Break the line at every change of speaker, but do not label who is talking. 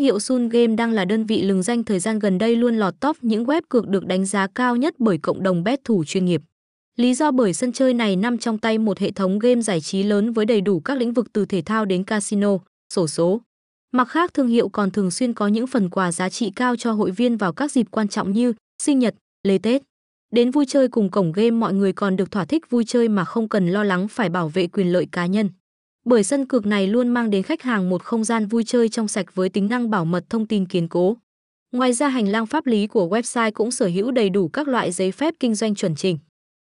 hiệu Sun Game đang là đơn vị lừng danh thời gian gần đây luôn lọt top những web cược được đánh giá cao nhất bởi cộng đồng bet thủ chuyên nghiệp. Lý do bởi sân chơi này nằm trong tay một hệ thống game giải trí lớn với đầy đủ các lĩnh vực từ thể thao đến casino, sổ số. Mặt khác thương hiệu còn thường xuyên có những phần quà giá trị cao cho hội viên vào các dịp quan trọng như sinh nhật, lễ Tết. Đến vui chơi cùng cổng game mọi người còn được thỏa thích vui chơi mà không cần lo lắng phải bảo vệ quyền lợi cá nhân. Bởi sân cược này luôn mang đến khách hàng một không gian vui chơi trong sạch với tính năng bảo mật thông tin kiên cố. Ngoài ra, hành lang pháp lý của website cũng sở hữu đầy đủ các loại giấy phép kinh doanh chuẩn chỉnh.